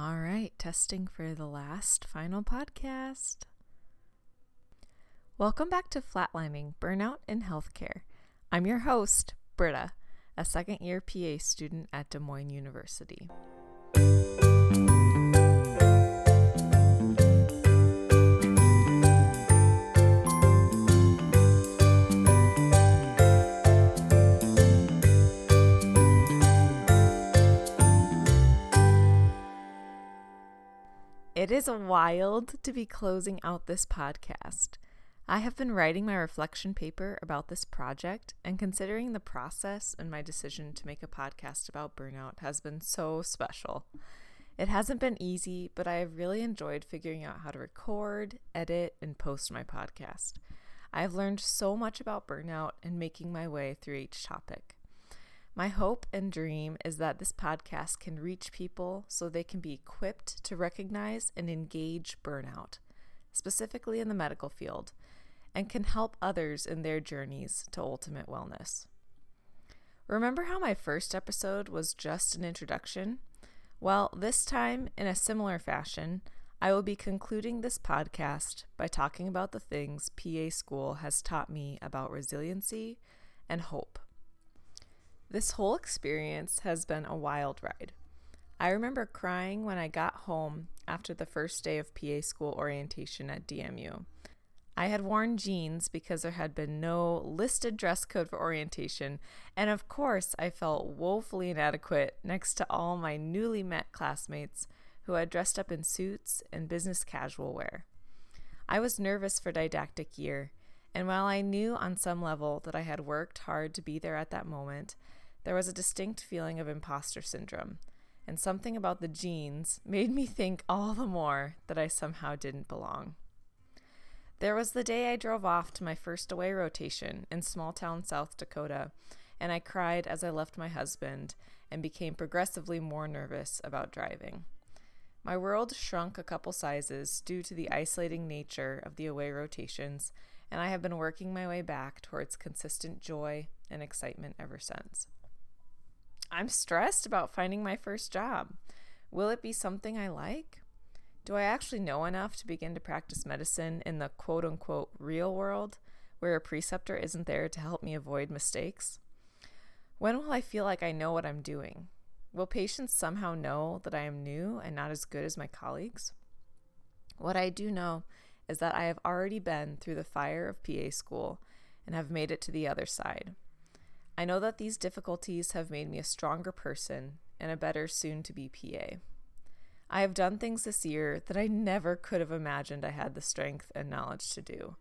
All right, testing for the last final podcast. Welcome back to Flatlining Burnout in Healthcare. I'm your host, Britta, a second year PA student at Des Moines University. It is wild to be closing out this podcast. I have been writing my reflection paper about this project, and considering the process and my decision to make a podcast about burnout has been so special. It hasn't been easy, but I have really enjoyed figuring out how to record, edit, and post my podcast. I have learned so much about burnout and making my way through each topic. My hope and dream is that this podcast can reach people so they can be equipped to recognize and engage burnout, specifically in the medical field, and can help others in their journeys to ultimate wellness. Remember how my first episode was just an introduction? Well, this time, in a similar fashion, I will be concluding this podcast by talking about the things PA school has taught me about resiliency and hope. This whole experience has been a wild ride. I remember crying when I got home after the first day of PA school orientation at DMU. I had worn jeans because there had been no listed dress code for orientation, and of course, I felt woefully inadequate next to all my newly met classmates who had dressed up in suits and business casual wear. I was nervous for didactic year, and while I knew on some level that I had worked hard to be there at that moment, there was a distinct feeling of imposter syndrome, and something about the jeans made me think all the more that I somehow didn't belong. There was the day I drove off to my first away rotation in small town South Dakota, and I cried as I left my husband and became progressively more nervous about driving. My world shrunk a couple sizes due to the isolating nature of the away rotations, and I have been working my way back towards consistent joy and excitement ever since. I'm stressed about finding my first job. Will it be something I like? Do I actually know enough to begin to practice medicine in the quote unquote real world where a preceptor isn't there to help me avoid mistakes? When will I feel like I know what I'm doing? Will patients somehow know that I am new and not as good as my colleagues? What I do know is that I have already been through the fire of PA school and have made it to the other side. I know that these difficulties have made me a stronger person and a better soon to be PA. I have done things this year that I never could have imagined I had the strength and knowledge to do.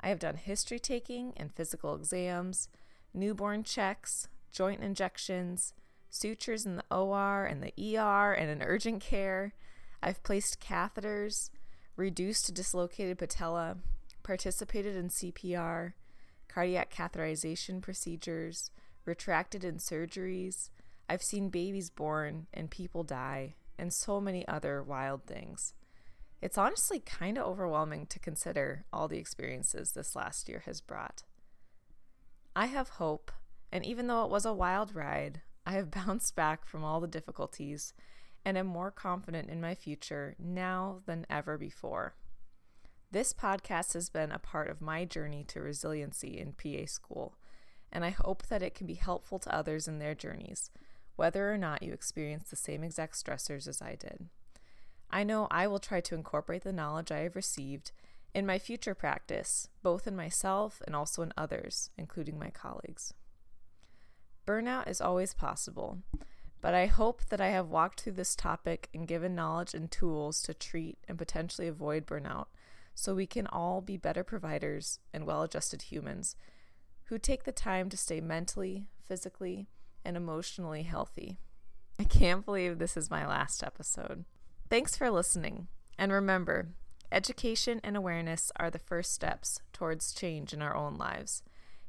I have done history taking and physical exams, newborn checks, joint injections, sutures in the OR and the ER and in urgent care. I've placed catheters, reduced dislocated patella, participated in CPR, cardiac catheterization procedures, retracted in surgeries. I've seen babies born and people die, and so many other wild things. It's honestly kind of overwhelming to consider all the experiences this last year has brought. I have hope, and even though it was a wild ride, I have bounced back from all the difficulties and am more confident in my future now than ever before. This podcast has been a part of my journey to resiliency in PA school, and I hope that it can be helpful to others in their journeys, whether or not you experience the same exact stressors as I did. I know I will try to incorporate the knowledge I have received in my future practice, both in myself and also in others, including my colleagues. Burnout is always possible, but I hope that I have walked through this topic and given knowledge and tools to treat and potentially avoid burnout so we can all be better providers and well adjusted humans who take the time to stay mentally, physically, and emotionally healthy. I can't believe this is my last episode. Thanks for listening. And remember, education and awareness are the first steps towards change in our own lives.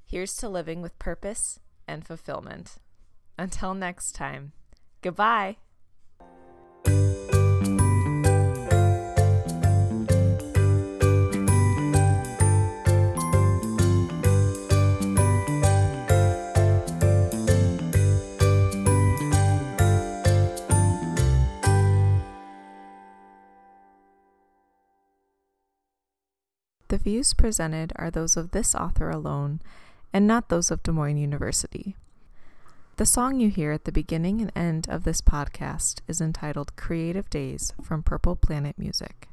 Here's to living with purpose and fulfillment. Until next time, goodbye. The views presented are those of this author alone and not those of Des Moines University. The song you hear at the beginning and end of this podcast is entitled Creative Days from Purple Planet Music.